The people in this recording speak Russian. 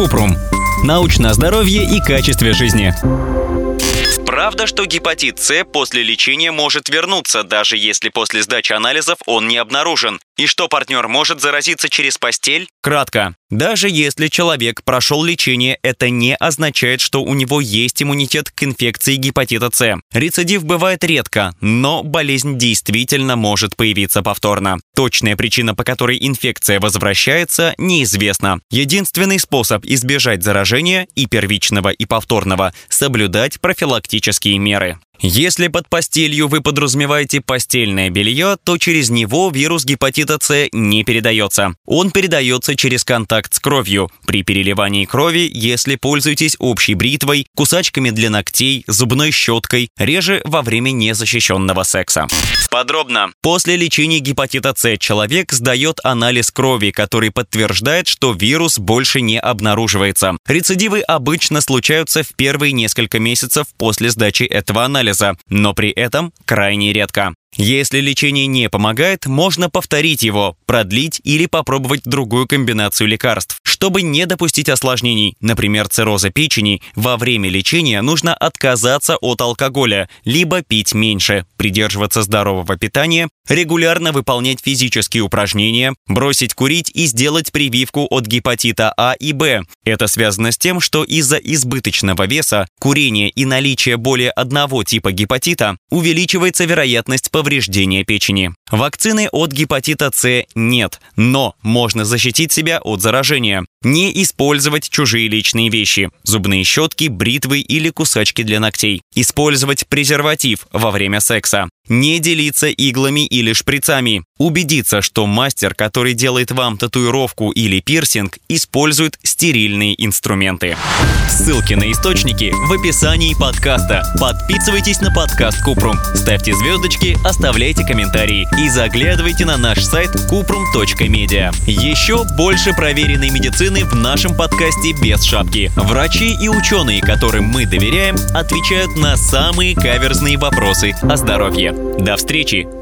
Купрум. Научное здоровье и качестве жизни. Правда, что гепатит С после лечения может вернуться, даже если после сдачи анализов он не обнаружен. И что партнер может заразиться через постель? Кратко. Даже если человек прошел лечение, это не означает, что у него есть иммунитет к инфекции гепатита С. Рецидив бывает редко, но болезнь действительно может появиться повторно. Точная причина, по которой инфекция возвращается, неизвестна. Единственный способ избежать заражения и первичного, и повторного – соблюдать профилактические меры. Если под постелью вы подразумеваете постельное белье, то через него вирус гепатита С не передается. Он передается через контакт с кровью. При переливании крови, если пользуетесь общей бритвой, кусачками для ногтей, зубной щеткой, реже во время незащищенного секса. Подробно. После лечения гепатита С человек сдает анализ крови, который подтверждает, что вирус больше не обнаруживается. Рецидивы обычно случаются в первые несколько месяцев после сдачи этого анализа анализа, но при этом крайне редко. Если лечение не помогает, можно повторить его, продлить или попробовать другую комбинацию лекарств. Чтобы не допустить осложнений, например, цирроза печени, во время лечения нужно отказаться от алкоголя, либо пить меньше, придерживаться здорового питания, регулярно выполнять физические упражнения, бросить курить и сделать прививку от гепатита А и Б. Это связано с тем, что из-за избыточного веса, курения и наличия более одного типа гепатита увеличивается вероятность повреждения печени. Вакцины от гепатита С нет, но можно защитить себя от заражения. Не использовать чужие личные вещи – зубные щетки, бритвы или кусачки для ногтей. Использовать презерватив во время секса не делиться иглами или шприцами. Убедиться, что мастер, который делает вам татуировку или пирсинг, использует стерильные инструменты. Ссылки на источники в описании подкаста. Подписывайтесь на подкаст Купрум, ставьте звездочки, оставляйте комментарии и заглядывайте на наш сайт kuprum.media. Еще больше проверенной медицины в нашем подкасте без шапки. Врачи и ученые, которым мы доверяем, отвечают на самые каверзные вопросы о здоровье. До встречи